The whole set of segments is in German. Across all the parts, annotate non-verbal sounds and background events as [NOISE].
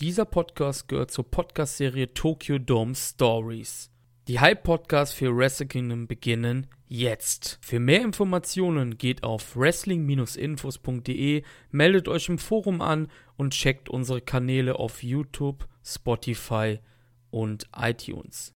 Dieser Podcast gehört zur Podcast-Serie Tokyo Dome Stories. Die Hype-Podcasts für Wrestle Kingdom beginnen jetzt. Für mehr Informationen geht auf wrestling-infos.de, meldet euch im Forum an und checkt unsere Kanäle auf YouTube, Spotify und iTunes.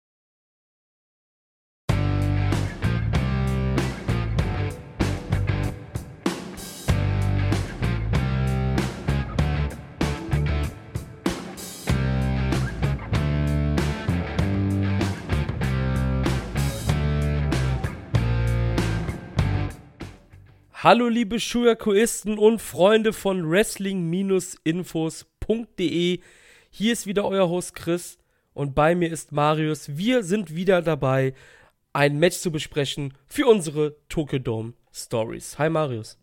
Hallo liebe Schuyakuisten und Freunde von Wrestling-Infos.de. Hier ist wieder euer Host Chris und bei mir ist Marius. Wir sind wieder dabei, ein Match zu besprechen für unsere Tokyo Dome Stories. Hi Marius.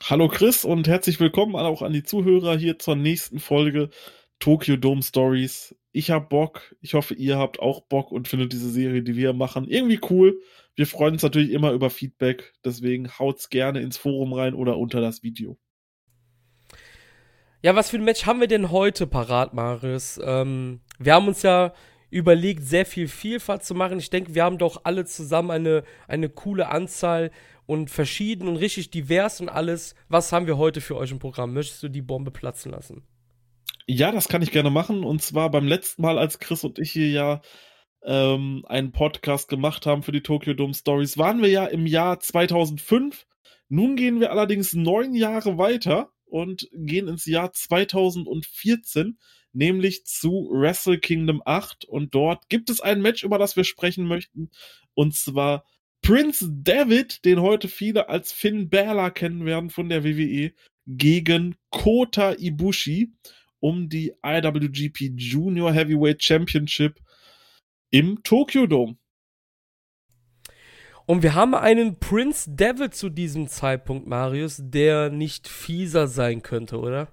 Hallo Chris und herzlich willkommen auch an die Zuhörer hier zur nächsten Folge Tokyo Dome Stories. Ich hab Bock, ich hoffe ihr habt auch Bock und findet diese Serie, die wir machen, irgendwie cool. Wir freuen uns natürlich immer über Feedback, deswegen haut's gerne ins Forum rein oder unter das Video. Ja, was für ein Match haben wir denn heute parat, Marius? Ähm, wir haben uns ja überlegt, sehr viel Vielfalt zu machen. Ich denke, wir haben doch alle zusammen eine, eine coole Anzahl und verschieden und richtig divers und alles. Was haben wir heute für euch im Programm? Möchtest du die Bombe platzen lassen? Ja, das kann ich gerne machen. Und zwar beim letzten Mal, als Chris und ich hier ja ähm, einen Podcast gemacht haben für die Tokyo Dome Stories, waren wir ja im Jahr 2005. Nun gehen wir allerdings neun Jahre weiter und gehen ins Jahr 2014, nämlich zu Wrestle Kingdom 8. Und dort gibt es ein Match, über das wir sprechen möchten. Und zwar Prince David, den heute viele als Finn Balor kennen werden von der WWE, gegen Kota Ibushi um die IWGP Junior Heavyweight Championship im Tokyo Dome. Und wir haben einen Prince Devil zu diesem Zeitpunkt, Marius, der nicht fieser sein könnte, oder?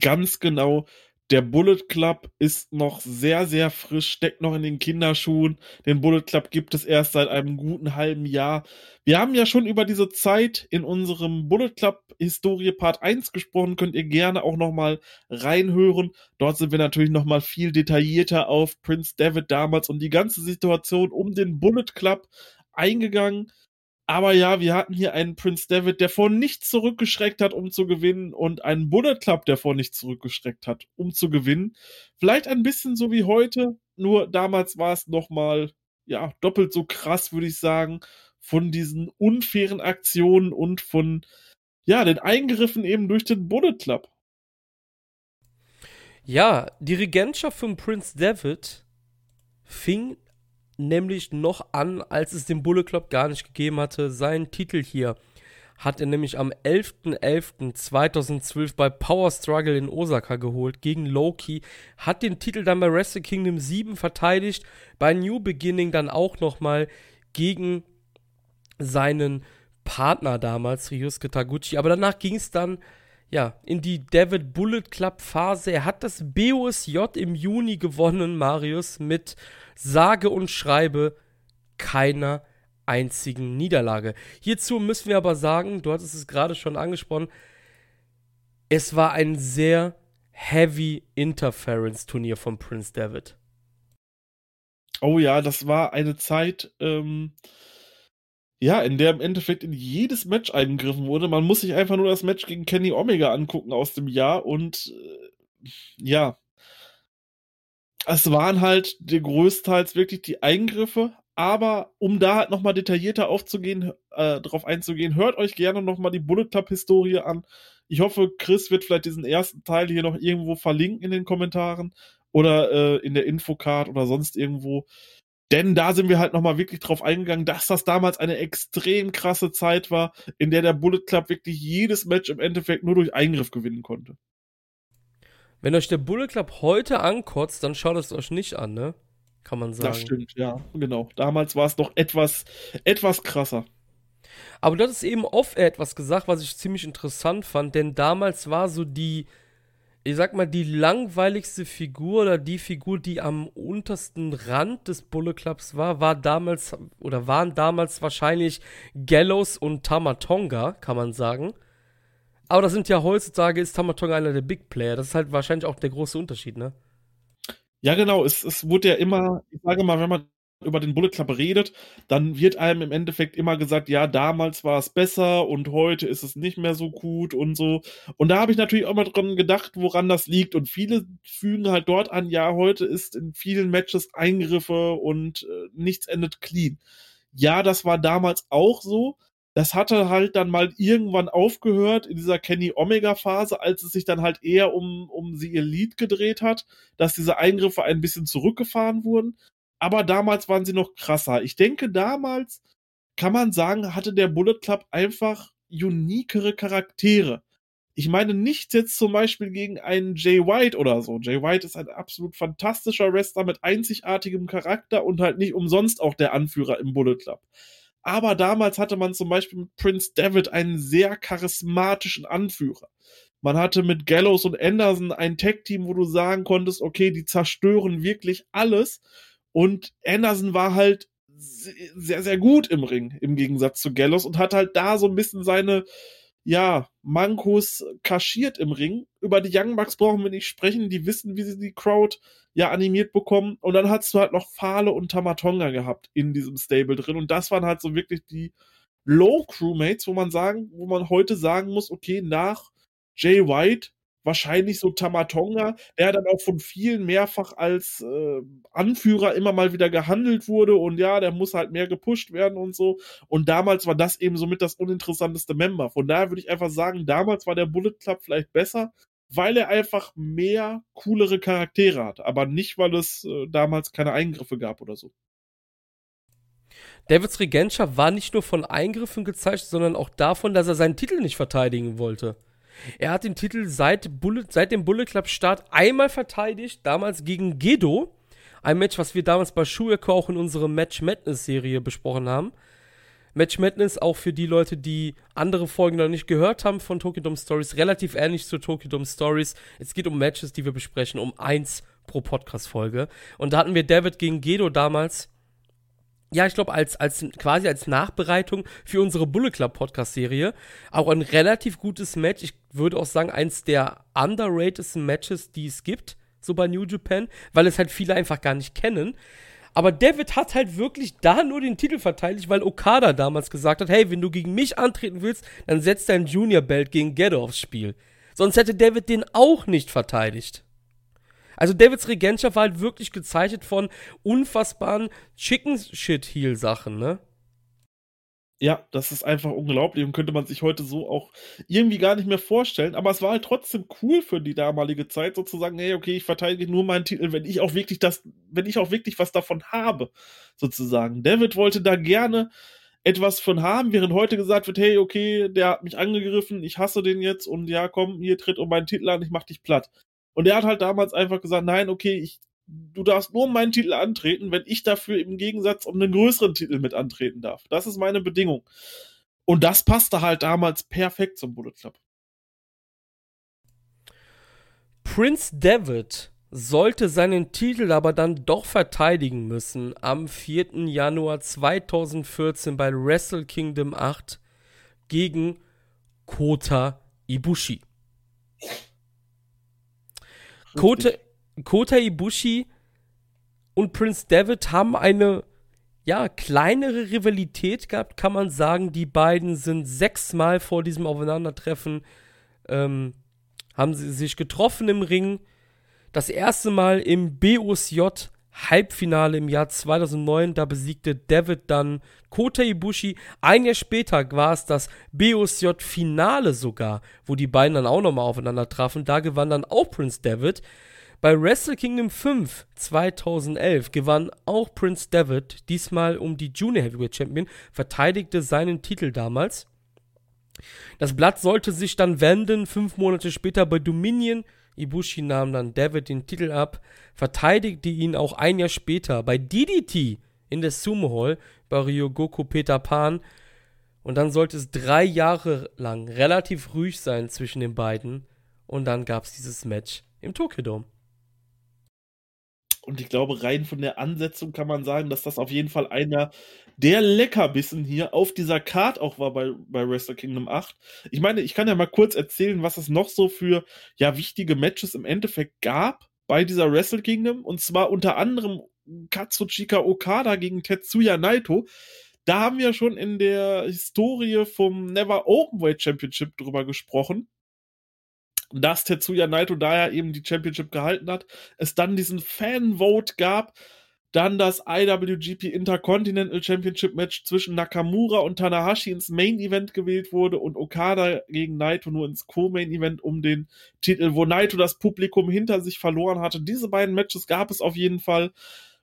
Ganz genau. Der Bullet Club ist noch sehr, sehr frisch, steckt noch in den Kinderschuhen. Den Bullet Club gibt es erst seit einem guten halben Jahr. Wir haben ja schon über diese Zeit in unserem Bullet Club Historie Part 1 gesprochen, könnt ihr gerne auch nochmal reinhören. Dort sind wir natürlich nochmal viel detaillierter auf Prince David damals und die ganze Situation um den Bullet Club eingegangen. Aber ja, wir hatten hier einen Prince David, der vor nichts zurückgeschreckt hat, um zu gewinnen, und einen Bullet Club, der vor nichts zurückgeschreckt hat, um zu gewinnen. Vielleicht ein bisschen so wie heute, nur damals war es nochmal, ja, doppelt so krass, würde ich sagen, von diesen unfairen Aktionen und von, ja, den Eingriffen eben durch den Bullet Club. Ja, die Regentschaft von Prince David fing nämlich noch an, als es den Bullet Club gar nicht gegeben hatte. Seinen Titel hier hat er nämlich am 11.11.2012 bei Power Struggle in Osaka geholt gegen Loki, hat den Titel dann bei Wrestle Kingdom 7 verteidigt, bei New Beginning dann auch nochmal gegen seinen Partner damals, Ryusuke Taguchi, aber danach ging es dann ja, in die David Bullet Club Phase. Er hat das BOSJ im Juni gewonnen, Marius, mit sage und schreibe keiner einzigen Niederlage. Hierzu müssen wir aber sagen, du hattest es gerade schon angesprochen, es war ein sehr heavy Interference Turnier von Prince David. Oh ja, das war eine Zeit, ähm, ja, in der im Endeffekt in jedes Match eingegriffen wurde. Man muss sich einfach nur das Match gegen Kenny Omega angucken aus dem Jahr und äh, ja, es waren halt größtenteils wirklich die Eingriffe, aber um da halt nochmal detaillierter aufzugehen, äh, drauf einzugehen, hört euch gerne nochmal die Bullet Club Historie an. Ich hoffe, Chris wird vielleicht diesen ersten Teil hier noch irgendwo verlinken in den Kommentaren oder äh, in der Infocard oder sonst irgendwo. Denn da sind wir halt nochmal wirklich drauf eingegangen, dass das damals eine extrem krasse Zeit war, in der der Bullet Club wirklich jedes Match im Endeffekt nur durch Eingriff gewinnen konnte. Wenn euch der Bullet Club heute ankotzt, dann schaut es euch nicht an, ne? Kann man sagen. Das stimmt, ja, genau. Damals war es noch etwas, etwas krasser. Aber du hattest eben oft etwas gesagt, was ich ziemlich interessant fand, denn damals war so die, ich sag mal, die langweiligste Figur oder die Figur, die am untersten Rand des Bullet Clubs war, war damals oder waren damals wahrscheinlich Gallows und Tamatonga, kann man sagen. Aber das sind ja heutzutage, ist Tamatonga einer der Big Player. Das ist halt wahrscheinlich auch der große Unterschied, ne? Ja, genau. Es, es wurde ja immer, ich sage mal, wenn man über den Bullet Club redet, dann wird einem im Endeffekt immer gesagt, ja, damals war es besser und heute ist es nicht mehr so gut und so. Und da habe ich natürlich auch mal dran gedacht, woran das liegt. Und viele fügen halt dort an, ja, heute ist in vielen Matches Eingriffe und äh, nichts endet clean. Ja, das war damals auch so. Das hatte halt dann mal irgendwann aufgehört in dieser Kenny Omega Phase, als es sich dann halt eher um, um sie Elite gedreht hat, dass diese Eingriffe ein bisschen zurückgefahren wurden. Aber damals waren sie noch krasser. Ich denke, damals kann man sagen, hatte der Bullet Club einfach unikere Charaktere. Ich meine nichts jetzt zum Beispiel gegen einen Jay White oder so. Jay White ist ein absolut fantastischer Wrestler mit einzigartigem Charakter und halt nicht umsonst auch der Anführer im Bullet Club. Aber damals hatte man zum Beispiel mit Prince David einen sehr charismatischen Anführer. Man hatte mit Gallows und Anderson ein Tag-Team, wo du sagen konntest, okay, die zerstören wirklich alles. Und Anderson war halt sehr, sehr gut im Ring, im Gegensatz zu Gallows und hat halt da so ein bisschen seine, ja, Mankos kaschiert im Ring. Über die Young Bucks brauchen wir nicht sprechen, die wissen, wie sie die Crowd ja animiert bekommen. Und dann hast du halt noch Fale und Tamatonga gehabt in diesem Stable drin. Und das waren halt so wirklich die Low Crewmates, wo man sagen, wo man heute sagen muss, okay, nach Jay White wahrscheinlich so Tamatonga, der dann auch von vielen mehrfach als äh, Anführer immer mal wieder gehandelt wurde und ja, der muss halt mehr gepusht werden und so. Und damals war das eben somit das uninteressanteste Member. Von daher würde ich einfach sagen, damals war der Bullet Club vielleicht besser, weil er einfach mehr coolere Charaktere hat, aber nicht, weil es äh, damals keine Eingriffe gab oder so. Davids Regentschaft war nicht nur von Eingriffen gezeichnet, sondern auch davon, dass er seinen Titel nicht verteidigen wollte. Er hat den Titel seit, Bullet, seit dem Bullet Club Start einmal verteidigt, damals gegen Gedo. Ein Match, was wir damals bei Schueko auch in unserer Match Madness Serie besprochen haben. Match Madness auch für die Leute, die andere Folgen noch nicht gehört haben von Tokyo Dome Stories, relativ ähnlich zu Tokyo Dome Stories. Es geht um Matches, die wir besprechen, um eins pro Podcast-Folge. Und da hatten wir David gegen Gedo damals ja, ich glaube, als, als quasi als Nachbereitung für unsere Bullet Club Podcast-Serie auch ein relativ gutes Match. Ich würde auch sagen, eins der underratedsten Matches, die es gibt, so bei New Japan, weil es halt viele einfach gar nicht kennen. Aber David hat halt wirklich da nur den Titel verteidigt, weil Okada damals gesagt hat, hey, wenn du gegen mich antreten willst, dann setz dein Junior Belt gegen Ghetto aufs Spiel. Sonst hätte David den auch nicht verteidigt. Also Davids Regentschaft war halt wirklich gezeichnet von unfassbaren Chicken-Shit-Heel-Sachen, ne? Ja, das ist einfach unglaublich und könnte man sich heute so auch irgendwie gar nicht mehr vorstellen. Aber es war halt trotzdem cool für die damalige Zeit, sozusagen, hey, okay, ich verteidige nur meinen Titel, wenn ich auch wirklich das, wenn ich auch wirklich was davon habe, sozusagen. David wollte da gerne etwas von haben, während heute gesagt wird, hey, okay, der hat mich angegriffen, ich hasse den jetzt und ja, komm, hier tritt um meinen Titel an, ich mach dich platt. Und er hat halt damals einfach gesagt, nein, okay, ich, du darfst nur um meinen Titel antreten, wenn ich dafür im Gegensatz um einen größeren Titel mit antreten darf. Das ist meine Bedingung. Und das passte halt damals perfekt zum Bullet Club. Prince David sollte seinen Titel aber dann doch verteidigen müssen am 4. Januar 2014 bei Wrestle Kingdom 8 gegen Kota Ibushi. Kota, Kota Ibushi und Prince David haben eine ja, kleinere Rivalität gehabt, kann man sagen. Die beiden sind sechsmal vor diesem Aufeinandertreffen, ähm, haben sie sich getroffen im Ring. Das erste Mal im BOSJ Halbfinale im Jahr 2009. Da besiegte David dann Kota Ibushi. Ein Jahr später war es das BOSJ-Finale sogar, wo die beiden dann auch nochmal aufeinander trafen. Da gewann dann auch Prince David. Bei Wrestle Kingdom 5 2011 gewann auch Prince David, diesmal um die Junior Heavyweight Champion, verteidigte seinen Titel damals. Das Blatt sollte sich dann wenden, fünf Monate später bei Dominion Ibushi nahm dann David den Titel ab, verteidigte ihn auch ein Jahr später bei DDT in der Sumo Hall bei Ryogoku Peter Pan. Und dann sollte es drei Jahre lang relativ ruhig sein zwischen den beiden. Und dann gab es dieses Match im Tokyo Dome. Und ich glaube, rein von der Ansetzung kann man sagen, dass das auf jeden Fall einer der Leckerbissen hier auf dieser Card auch war bei, bei Wrestle Kingdom 8. Ich meine, ich kann ja mal kurz erzählen, was es noch so für ja wichtige Matches im Endeffekt gab bei dieser Wrestle Kingdom. Und zwar unter anderem Katsuchika Okada gegen Tetsuya Naito. Da haben wir schon in der Historie vom Never Openweight Championship drüber gesprochen dass Tetsuya Naito da ja eben die Championship gehalten hat, es dann diesen Fan-Vote gab, dann das IWGP Intercontinental Championship Match zwischen Nakamura und Tanahashi ins Main Event gewählt wurde und Okada gegen Naito nur ins Co-Main Event um den Titel, wo Naito das Publikum hinter sich verloren hatte. Diese beiden Matches gab es auf jeden Fall.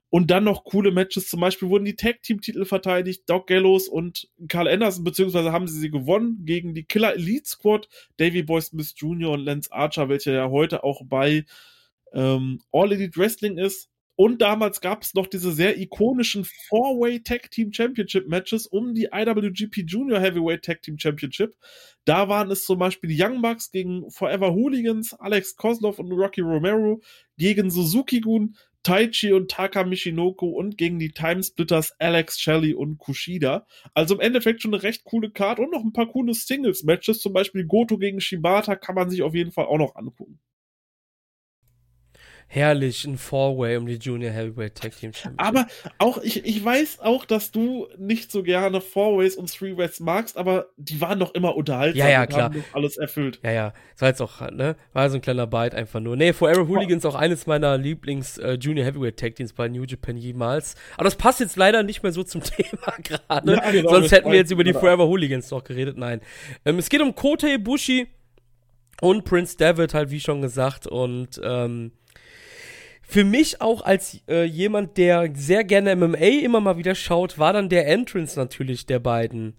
Und dann noch coole Matches, zum Beispiel wurden die Tag-Team-Titel verteidigt, Doc Gallows und Carl Anderson, beziehungsweise haben sie sie gewonnen gegen die Killer Elite Squad, Davey Boy Smith Jr. und Lance Archer, welcher ja heute auch bei ähm, All Elite Wrestling ist. Und damals gab es noch diese sehr ikonischen Four-Way Tag Team Championship Matches um die IWGP Junior Heavyweight Tag Team Championship. Da waren es zum Beispiel die Young Bucks gegen Forever Hooligans, Alex Kozlov und Rocky Romero gegen Suzuki Gun, Taichi und Taka Michinoku und gegen die Timesplitters Alex Shelley und Kushida. Also im Endeffekt schon eine recht coole Card und noch ein paar coole Singles-Matches, zum Beispiel Goto gegen Shibata, kann man sich auf jeden Fall auch noch angucken herrlich ein Four-Way um die Junior Heavyweight Tag Team Championship. Aber auch, ich, ich weiß auch, dass du nicht so gerne Four-Ways und Three-Ways magst, aber die waren doch immer unterhaltsam. Ja, ja, klar. Alles erfüllt. Ja, ja. Das war jetzt auch, ne? War so ein kleiner Bite einfach nur. Nee, Forever Hooligans auch eines meiner Lieblings-Junior äh, Heavyweight Tag Teams bei New Japan jemals. Aber das passt jetzt leider nicht mehr so zum [LAUGHS] Thema gerade. Ja, genau, Sonst hätten wir jetzt über die Forever Hooligans noch geredet. Nein. Ähm, es geht um Kota Ibushi und Prince David, halt wie schon gesagt. Und, ähm, für mich auch als äh, jemand, der sehr gerne MMA immer mal wieder schaut, war dann der Entrance natürlich der beiden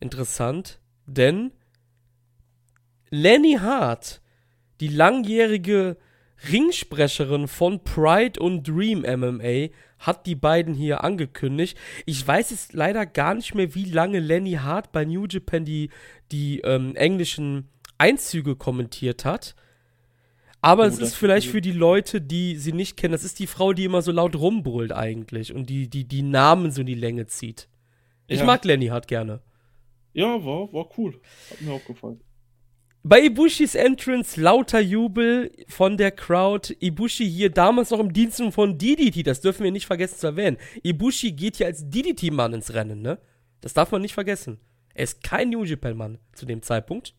interessant. Denn Lenny Hart, die langjährige Ringsprecherin von Pride und Dream MMA, hat die beiden hier angekündigt. Ich weiß jetzt leider gar nicht mehr, wie lange Lenny Hart bei New Japan die, die ähm, englischen Einzüge kommentiert hat. Aber oh, es ist vielleicht für die Leute, die sie nicht kennen, das ist die Frau, die immer so laut rumbrüllt eigentlich und die, die, die Namen so in die Länge zieht. Ich ja. mag Lenny Hart gerne. Ja, war, war cool. Hat mir auch gefallen. Bei Ibushis Entrance lauter Jubel von der Crowd. Ibushi hier damals noch im Diensten von DDT, das dürfen wir nicht vergessen zu erwähnen. Ibushi geht hier als DDT-Mann ins Rennen, ne? Das darf man nicht vergessen. Er ist kein New Japan-Mann zu dem Zeitpunkt.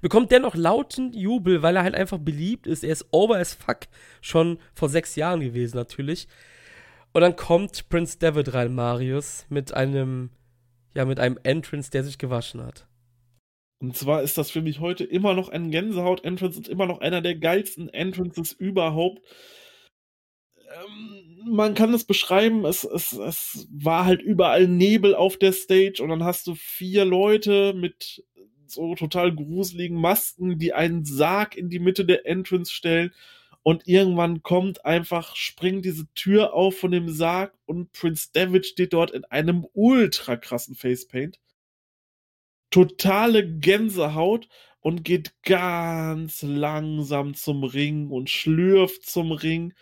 Bekommt dennoch lauten Jubel, weil er halt einfach beliebt ist. Er ist over as fuck schon vor sechs Jahren gewesen, natürlich. Und dann kommt Prince David rein, Marius, mit einem, ja, mit einem Entrance, der sich gewaschen hat. Und zwar ist das für mich heute immer noch ein Gänsehaut-Entrance und immer noch einer der geilsten Entrances überhaupt. Ähm, man kann es beschreiben, es, es, es war halt überall Nebel auf der Stage und dann hast du vier Leute mit so total gruseligen Masken, die einen Sarg in die Mitte der Entrance stellen. Und irgendwann kommt einfach, springt diese Tür auf von dem Sarg und Prince David steht dort in einem ultra krassen Facepaint. Totale Gänsehaut und geht ganz langsam zum Ring und schlürft zum Ring.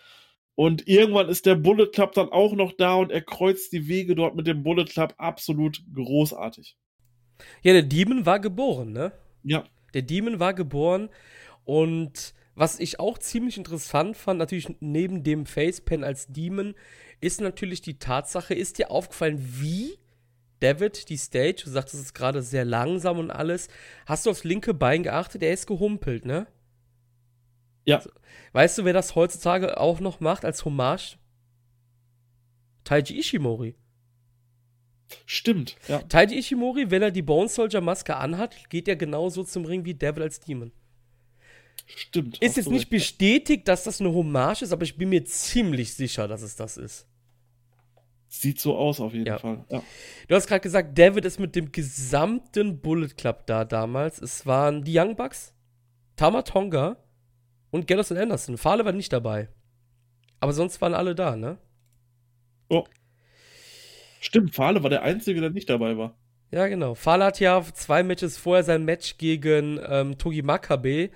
Und irgendwann ist der Bullet Club dann auch noch da und er kreuzt die Wege dort mit dem Bullet Club absolut großartig. Ja, der Demon war geboren, ne? Ja. Der Demon war geboren und was ich auch ziemlich interessant fand, natürlich neben dem Facepan als Demon, ist natürlich die Tatsache, ist dir aufgefallen, wie David die Stage, du sagtest es gerade sehr langsam und alles, hast du aufs linke Bein geachtet, er ist gehumpelt, ne? Ja. Also, weißt du, wer das heutzutage auch noch macht als Hommage? Taiji Ishimori. Stimmt, ja. Taiji Ishimori, wenn er die Bone Soldier Maske anhat, geht er genauso zum Ring wie Devil als Demon. Stimmt. Ist jetzt nicht bestätigt, dass das eine Hommage ist, aber ich bin mir ziemlich sicher, dass es das ist. Sieht so aus, auf jeden ja. Fall. Ja. Du hast gerade gesagt, David ist mit dem gesamten Bullet Club da damals. Es waren die Young Bucks, Tamatonga und Gallows und Anderson. Fahle war nicht dabei. Aber sonst waren alle da, ne? Oh. Stimmt, Fahle war der Einzige, der nicht dabei war. Ja, genau. Fahle hat ja zwei Matches vorher sein Match gegen ähm, Togi Makabe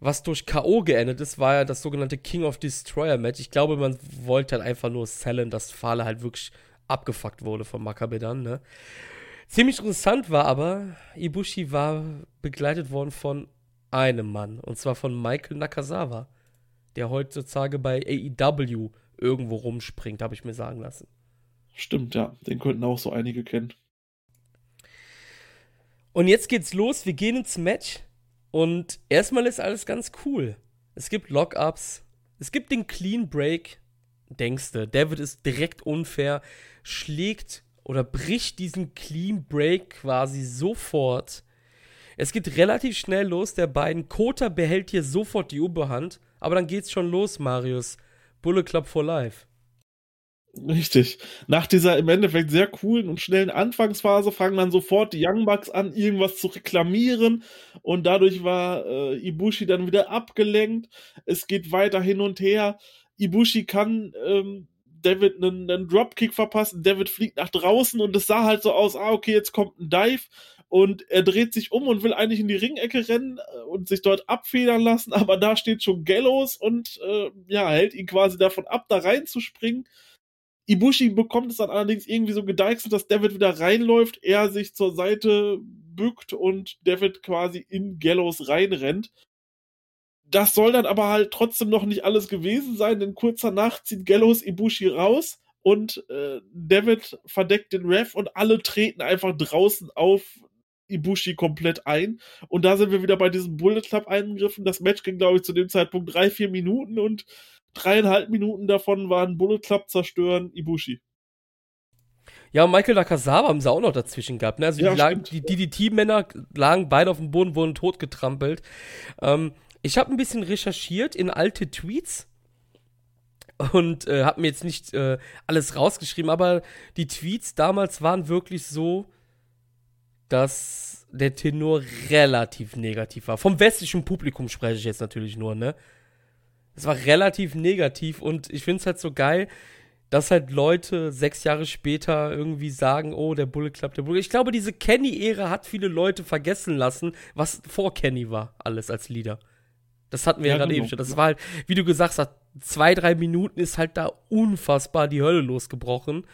was durch K.O. geendet ist, war ja das sogenannte King of Destroyer Match. Ich glaube, man wollte halt einfach nur sellen, dass Fale halt wirklich abgefuckt wurde von Makabe dann, ne? Ziemlich interessant war aber, Ibushi war begleitet worden von einem Mann, und zwar von Michael Nakazawa, der heutzutage bei AEW irgendwo rumspringt, habe ich mir sagen lassen. Stimmt, ja, den könnten auch so einige kennen. Und jetzt geht's los, wir gehen ins Match und erstmal ist alles ganz cool. Es gibt Lockups, es gibt den Clean Break. Denkste, David ist direkt unfair, schlägt oder bricht diesen Clean Break quasi sofort. Es geht relativ schnell los, der beiden. Kota behält hier sofort die Oberhand, aber dann geht's schon los, Marius. Bullet Club for Life. Richtig. Nach dieser im Endeffekt sehr coolen und schnellen Anfangsphase fangen dann sofort die Young Bucks an, irgendwas zu reklamieren und dadurch war äh, Ibushi dann wieder abgelenkt. Es geht weiter hin und her. Ibushi kann ähm, David einen, einen Dropkick verpassen, David fliegt nach draußen und es sah halt so aus, ah, okay, jetzt kommt ein Dive und er dreht sich um und will eigentlich in die Ringecke rennen äh, und sich dort abfedern lassen, aber da steht schon Gallows und äh, ja, hält ihn quasi davon ab, da reinzuspringen. Ibushi bekommt es dann allerdings irgendwie so gedeichselt, dass David wieder reinläuft, er sich zur Seite bückt und David quasi in Gallows reinrennt. Das soll dann aber halt trotzdem noch nicht alles gewesen sein, denn kurz danach zieht Gallows Ibushi raus und äh, David verdeckt den Ref und alle treten einfach draußen auf Ibushi komplett ein. Und da sind wir wieder bei diesem Bullet Club eingriffen. Das Match ging, glaube ich, zu dem Zeitpunkt drei, vier Minuten und dreieinhalb Minuten davon waren Bullet Club zerstören Ibushi. Ja, und Michael Nakazawa haben sie auch noch dazwischen gehabt. Ne? Also ja, die, lagen, die DDT-Männer lagen beide auf dem Boden, wurden totgetrampelt. Ähm, ich habe ein bisschen recherchiert in alte Tweets und äh, habe mir jetzt nicht äh, alles rausgeschrieben, aber die Tweets damals waren wirklich so, dass der Tenor relativ negativ war. Vom westlichen Publikum spreche ich jetzt natürlich nur, ne? Es war relativ negativ und ich finde es halt so geil, dass halt Leute sechs Jahre später irgendwie sagen, oh, der Bullet Club, der Bullet. Ich glaube, diese Kenny-Ära hat viele Leute vergessen lassen, was vor Kenny war, alles als Leader. Das hatten wir ja, ja gerade genau. eben schon. Das war halt, wie du gesagt hast, zwei, drei Minuten ist halt da unfassbar die Hölle losgebrochen.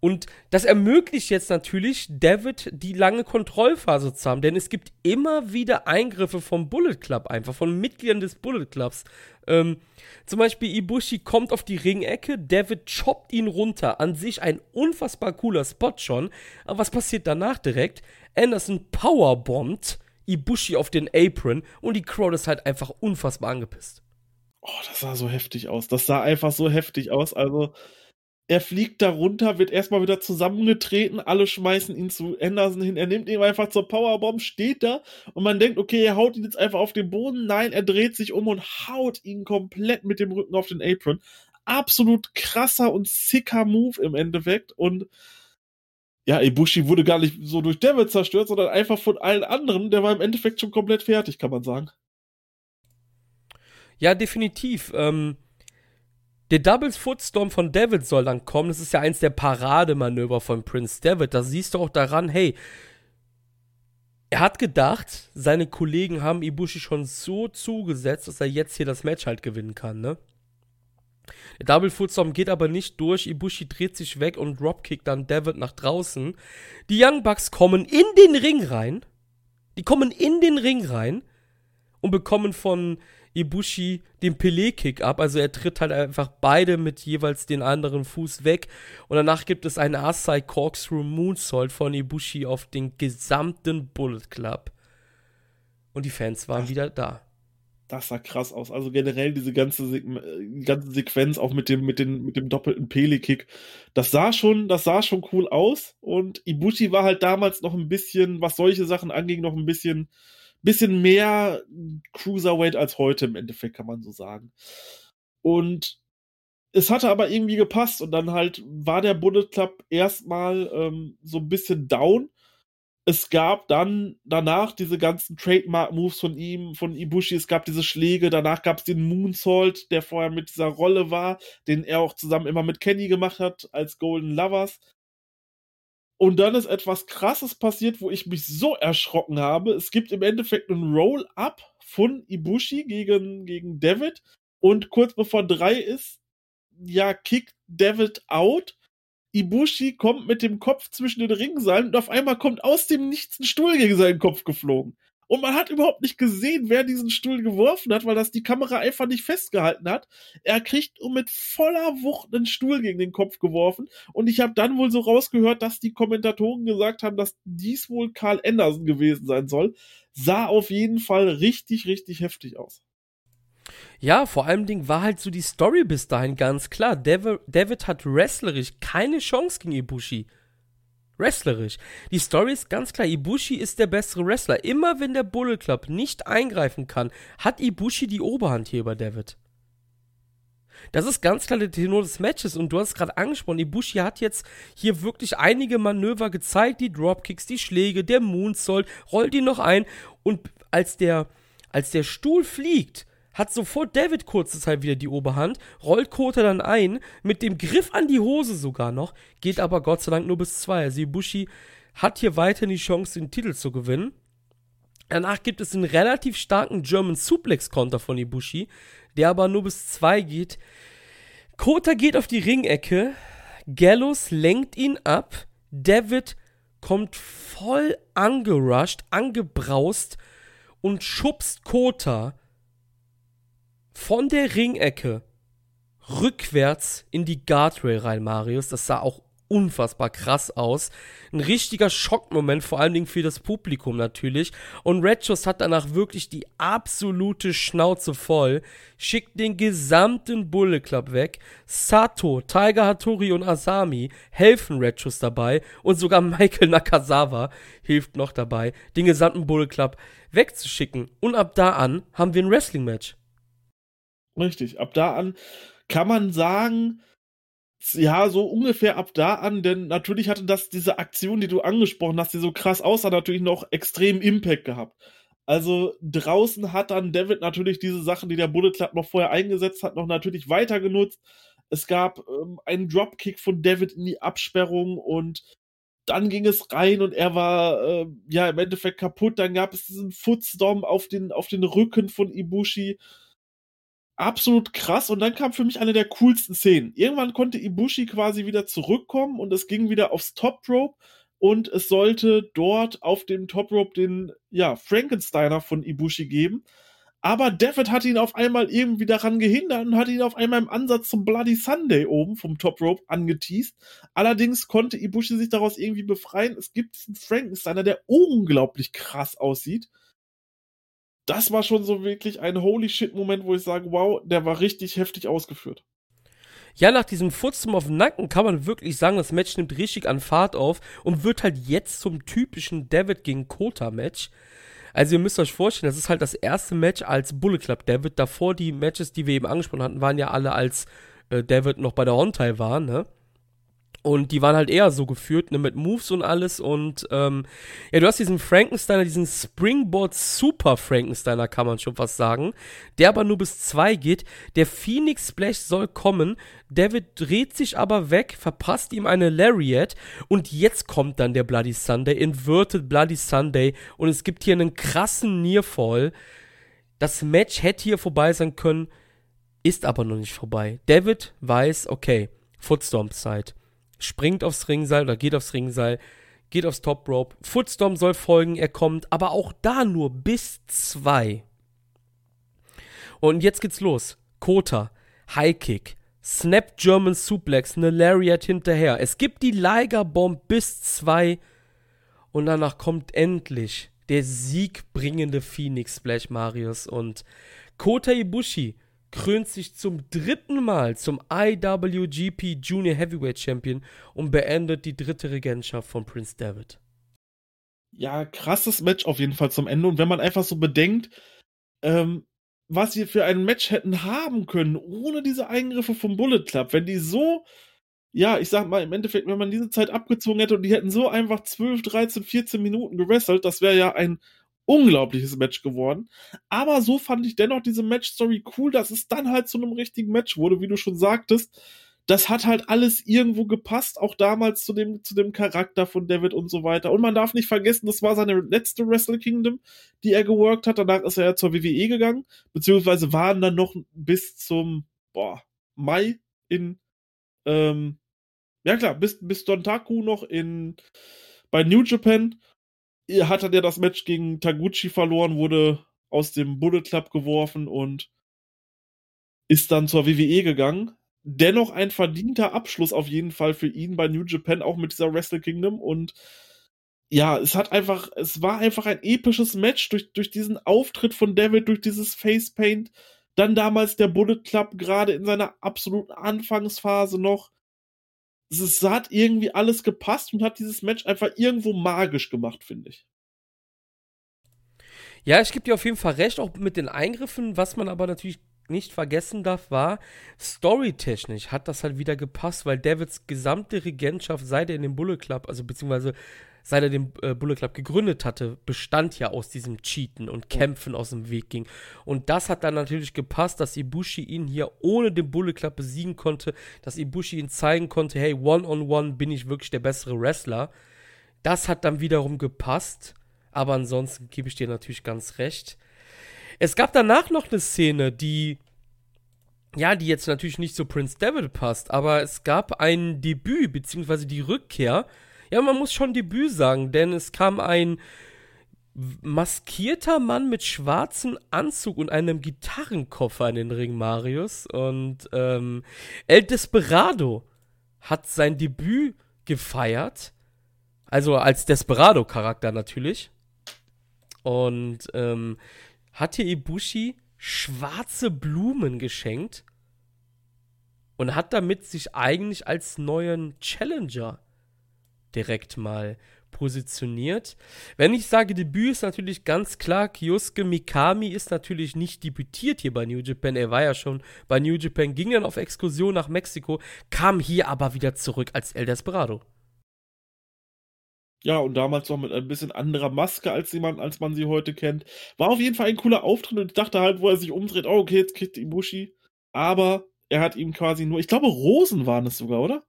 Und das ermöglicht jetzt natürlich David die lange Kontrollphase zu haben, denn es gibt immer wieder Eingriffe vom Bullet Club einfach, von Mitgliedern des Bullet Clubs. Ähm, zum Beispiel Ibushi kommt auf die Ringecke, David choppt ihn runter. An sich ein unfassbar cooler Spot schon. Aber was passiert danach direkt? Anderson powerbombt Ibushi auf den Apron und die Crowd ist halt einfach unfassbar angepisst. Oh, das sah so heftig aus. Das sah einfach so heftig aus. Also, er fliegt da runter, wird erstmal wieder zusammengetreten, alle schmeißen ihn zu Anderson hin, er nimmt ihn einfach zur Powerbomb, steht da und man denkt, okay, er haut ihn jetzt einfach auf den Boden. Nein, er dreht sich um und haut ihn komplett mit dem Rücken auf den Apron. Absolut krasser und sicker Move im Endeffekt und ja, Ibushi wurde gar nicht so durch David zerstört, sondern einfach von allen anderen. Der war im Endeffekt schon komplett fertig, kann man sagen. Ja, definitiv. Ähm, der Doubles Footstorm von David soll dann kommen. Das ist ja eins der Parademanöver von Prince David. Da siehst du auch daran, hey, er hat gedacht, seine Kollegen haben Ibushi schon so zugesetzt, dass er jetzt hier das Match halt gewinnen kann, ne? Der Double Footstorm geht aber nicht durch. Ibushi dreht sich weg und dropkickt dann David nach draußen. Die Young Bucks kommen in den Ring rein. Die kommen in den Ring rein und bekommen von Ibushi den Pelé-Kick ab. Also er tritt halt einfach beide mit jeweils den anderen Fuß weg. Und danach gibt es einen Asai Corkscrew Moonsault von Ibushi auf den gesamten Bullet Club. Und die Fans waren wieder da. Das sah krass aus. Also generell diese ganze, äh, ganze Sequenz auch mit dem, mit, den, mit dem doppelten Pele-Kick. Das sah schon, das sah schon cool aus. Und Ibushi war halt damals noch ein bisschen, was solche Sachen anging, noch ein bisschen, bisschen mehr Cruiserweight als heute im Endeffekt, kann man so sagen. Und es hatte aber irgendwie gepasst und dann halt war der Bullet Club erstmal ähm, so ein bisschen down. Es gab dann danach diese ganzen Trademark-Moves von ihm, von Ibushi, es gab diese Schläge, danach gab es den Moonsault, der vorher mit dieser Rolle war, den er auch zusammen immer mit Kenny gemacht hat als Golden Lovers. Und dann ist etwas Krasses passiert, wo ich mich so erschrocken habe. Es gibt im Endeffekt einen Roll-Up von Ibushi gegen, gegen David. Und kurz bevor drei ist, ja, kickt David out. Ibushi kommt mit dem Kopf zwischen den Ringseilen und auf einmal kommt aus dem Nichts ein Stuhl gegen seinen Kopf geflogen. Und man hat überhaupt nicht gesehen, wer diesen Stuhl geworfen hat, weil das die Kamera einfach nicht festgehalten hat. Er kriegt mit voller Wucht einen Stuhl gegen den Kopf geworfen. Und ich habe dann wohl so rausgehört, dass die Kommentatoren gesagt haben, dass dies wohl Karl Anderson gewesen sein soll. Sah auf jeden Fall richtig, richtig heftig aus. Ja, vor allem war halt so die Story bis dahin ganz klar. David hat wrestlerisch keine Chance gegen Ibushi wrestlerisch. Die Story ist ganz klar, Ibushi ist der bessere Wrestler. Immer wenn der Bullet Club nicht eingreifen kann, hat Ibushi die Oberhand hier über David. Das ist ganz klar der Tenor des Matches und du hast es gerade angesprochen, Ibushi hat jetzt hier wirklich einige Manöver gezeigt, die Dropkicks, die Schläge, der Moonsault, rollt ihn noch ein und als der, als der Stuhl fliegt, hat sofort David kurze Zeit wieder die Oberhand, rollt Kota dann ein, mit dem Griff an die Hose sogar noch, geht aber Gott sei Dank nur bis zwei. Also Ibushi hat hier weiterhin die Chance, den Titel zu gewinnen. Danach gibt es einen relativ starken German Suplex-Konter von Ibushi, der aber nur bis zwei geht. Kota geht auf die Ringecke, Gallows lenkt ihn ab, David kommt voll angerusht, angebraust und schubst Kota von der Ringecke rückwärts in die Guardrail rein, Marius. Das sah auch unfassbar krass aus. Ein richtiger Schockmoment, vor allen Dingen für das Publikum natürlich. Und Red Shoes hat danach wirklich die absolute Schnauze voll, schickt den gesamten Bullet Club weg. Sato, Tiger Hattori und Asami helfen Red Shoes dabei und sogar [LAUGHS] Michael Nakazawa hilft noch dabei, den gesamten Bullet Club wegzuschicken. Und ab da an haben wir ein Wrestling-Match. Richtig. Ab da an kann man sagen, ja, so ungefähr ab da an, denn natürlich hatte das, diese Aktion, die du angesprochen hast, die so krass aussah, natürlich noch extrem Impact gehabt. Also draußen hat dann David natürlich diese Sachen, die der Bullet Club noch vorher eingesetzt hat, noch natürlich weiter genutzt. Es gab ähm, einen Dropkick von David in die Absperrung und dann ging es rein und er war äh, ja im Endeffekt kaputt. Dann gab es diesen Footstorm auf den, auf den Rücken von Ibushi absolut krass. Und dann kam für mich eine der coolsten Szenen. Irgendwann konnte Ibushi quasi wieder zurückkommen und es ging wieder aufs Top Rope und es sollte dort auf dem Top Rope den, ja, Frankensteiner von Ibushi geben. Aber David hat ihn auf einmal irgendwie daran gehindert und hat ihn auf einmal im Ansatz zum Bloody Sunday oben vom Top Rope angeteased. Allerdings konnte Ibushi sich daraus irgendwie befreien. Es gibt einen Frankensteiner, der unglaublich krass aussieht das war schon so wirklich ein Holy Shit-Moment, wo ich sage, wow, der war richtig heftig ausgeführt. Ja, nach diesem Futzum auf den Nacken kann man wirklich sagen, das Match nimmt richtig an Fahrt auf und wird halt jetzt zum typischen David gegen Kota-Match. Also ihr müsst euch vorstellen, das ist halt das erste Match als Bullet Club David. Davor die Matches, die wir eben angesprochen hatten, waren ja alle als äh, David noch bei der Hontai war, ne? Und die waren halt eher so geführt, ne, mit Moves und alles. Und ähm, ja, du hast diesen Frankensteiner, diesen Springboard Super Frankensteiner, kann man schon fast sagen. Der aber nur bis zwei geht. Der Phoenix Splash soll kommen. David dreht sich aber weg, verpasst ihm eine Lariat. Und jetzt kommt dann der Bloody Sunday, Inverted Bloody Sunday. Und es gibt hier einen krassen Nearfall. Das Match hätte hier vorbei sein können, ist aber noch nicht vorbei. David weiß, okay, Footstomp-Zeit springt aufs Ringseil oder geht aufs Ringseil, geht aufs Top Rope. Footstorm soll folgen, er kommt, aber auch da nur bis zwei. Und jetzt geht's los. Kota, High Kick, Snap German Suplex, eine Lariat hinterher. Es gibt die Liger Bomb bis zwei. Und danach kommt endlich der siegbringende Phoenix Splash Marius und Kota Ibushi krönt sich zum dritten Mal zum IWGP Junior Heavyweight Champion und beendet die dritte Regentschaft von Prince David. Ja, krasses Match auf jeden Fall zum Ende. Und wenn man einfach so bedenkt, ähm, was wir für ein Match hätten haben können, ohne diese Eingriffe vom Bullet Club, wenn die so, ja, ich sag mal, im Endeffekt, wenn man diese Zeit abgezogen hätte und die hätten so einfach 12, 13, 14 Minuten gewrestelt, das wäre ja ein unglaubliches Match geworden. Aber so fand ich dennoch diese Match-Story cool, dass es dann halt zu einem richtigen Match wurde, wie du schon sagtest. das hat halt alles irgendwo gepasst, auch damals zu dem, zu dem Charakter von David und so weiter. Und man darf nicht vergessen, das war seine letzte Wrestle Kingdom, die er geworkt hat. Danach ist er ja zur WWE gegangen, beziehungsweise waren dann noch bis zum, boah, Mai in, ähm, ja klar, bis, bis Dontaku noch in, bei New Japan hat er das Match gegen Taguchi verloren, wurde aus dem Bullet Club geworfen und ist dann zur WWE gegangen. Dennoch ein verdienter Abschluss auf jeden Fall für ihn bei New Japan, auch mit dieser Wrestle Kingdom. Und ja, es hat einfach, es war einfach ein episches Match durch, durch diesen Auftritt von David, durch dieses Facepaint. Dann damals der Bullet Club, gerade in seiner absoluten Anfangsphase noch. Es hat irgendwie alles gepasst und hat dieses Match einfach irgendwo magisch gemacht, finde ich. Ja, ich gebe dir auf jeden Fall recht, auch mit den Eingriffen. Was man aber natürlich nicht vergessen darf, war, storytechnisch hat das halt wieder gepasst, weil Davids gesamte Regentschaft, seit er in dem Bullet Club, also beziehungsweise seit er den äh, Bullet Club gegründet hatte, bestand ja aus diesem Cheaten und Kämpfen aus dem Weg ging. Und das hat dann natürlich gepasst, dass Ibushi ihn hier ohne den Bullet Club besiegen konnte, dass Ibushi ihn zeigen konnte, hey, one-on-one -on -one bin ich wirklich der bessere Wrestler. Das hat dann wiederum gepasst, aber ansonsten gebe ich dir natürlich ganz recht. Es gab danach noch eine Szene, die ja, die jetzt natürlich nicht zu Prince David passt, aber es gab ein Debüt, beziehungsweise die Rückkehr ja, man muss schon Debüt sagen, denn es kam ein maskierter Mann mit schwarzem Anzug und einem Gitarrenkoffer in den Ring, Marius. Und ähm, El Desperado hat sein Debüt gefeiert. Also als Desperado-Charakter natürlich. Und ähm, hatte Ibushi schwarze Blumen geschenkt und hat damit sich eigentlich als neuen Challenger direkt mal positioniert. Wenn ich sage Debüt, ist natürlich ganz klar, Kyosuke Mikami ist natürlich nicht debütiert hier bei New Japan. Er war ja schon bei New Japan, ging dann auf Exkursion nach Mexiko, kam hier aber wieder zurück als El Desperado. Ja, und damals noch mit ein bisschen anderer Maske, als, man, als man sie heute kennt. War auf jeden Fall ein cooler Auftritt und ich dachte halt, wo er sich umdreht, oh, okay, jetzt kriegt Ibushi. Aber er hat ihm quasi nur, ich glaube, Rosen waren es sogar, oder?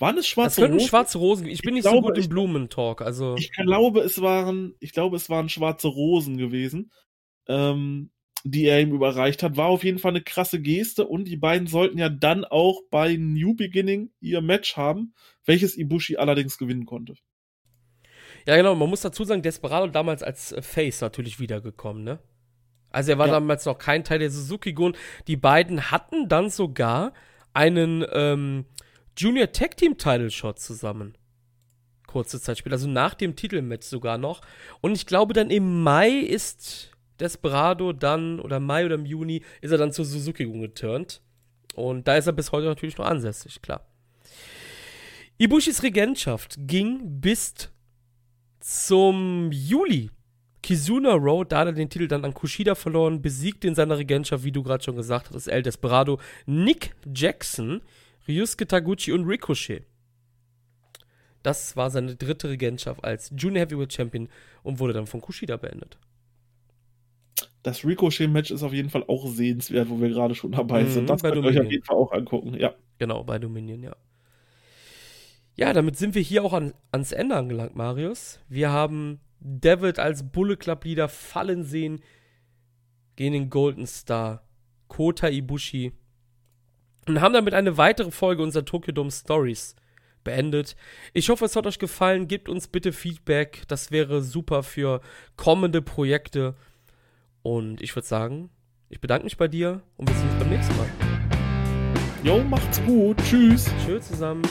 Waren es schwarze das Rosen? schwarze Rosen. Ich bin ich nicht glaube, so gut im Blumentalk. Also ich glaube, es waren, ich glaube, es waren schwarze Rosen gewesen, ähm, die er ihm überreicht hat. War auf jeden Fall eine krasse Geste und die beiden sollten ja dann auch bei New Beginning ihr Match haben, welches Ibushi allerdings gewinnen konnte. Ja, genau. Man muss dazu sagen, Desperado damals als äh, Face natürlich wiedergekommen, ne? Also er war ja. damals noch kein Teil der Suzuki-Gun. Die beiden hatten dann sogar einen ähm, Junior Tag Team Title Shot zusammen. Kurze Zeit später, also nach dem Titelmatch sogar noch. Und ich glaube, dann im Mai ist Desperado dann, oder Mai oder im Juni, ist er dann zur Suzuki geturnt. Und da ist er bis heute natürlich noch ansässig, klar. Ibushis Regentschaft ging bis zum Juli. Kizuna Road, da hat er den Titel dann an Kushida verloren, besiegte in seiner Regentschaft, wie du gerade schon gesagt hast, El Desperado, Nick Jackson, Ryusuke Taguchi und Ricochet. Das war seine dritte Regentschaft als Junior Heavyweight Champion und wurde dann von Kushida beendet. Das Ricochet-Match ist auf jeden Fall auch sehenswert, wo wir gerade schon dabei sind. Mhm, das könnt ihr euch auf jeden Fall auch angucken, ja. Genau, bei Dominion, ja. Ja, damit sind wir hier auch an, ans Ende angelangt, Marius. Wir haben David als Bullet Club Leader fallen sehen gegen den Golden Star, Kota Ibushi und haben damit eine weitere Folge unserer Tokyo Dome Stories beendet. Ich hoffe, es hat euch gefallen. Gebt uns bitte Feedback. Das wäre super für kommende Projekte. Und ich würde sagen, ich bedanke mich bei dir und wir sehen uns beim nächsten Mal. Jo, macht's gut. Tschüss. Tschüss zusammen.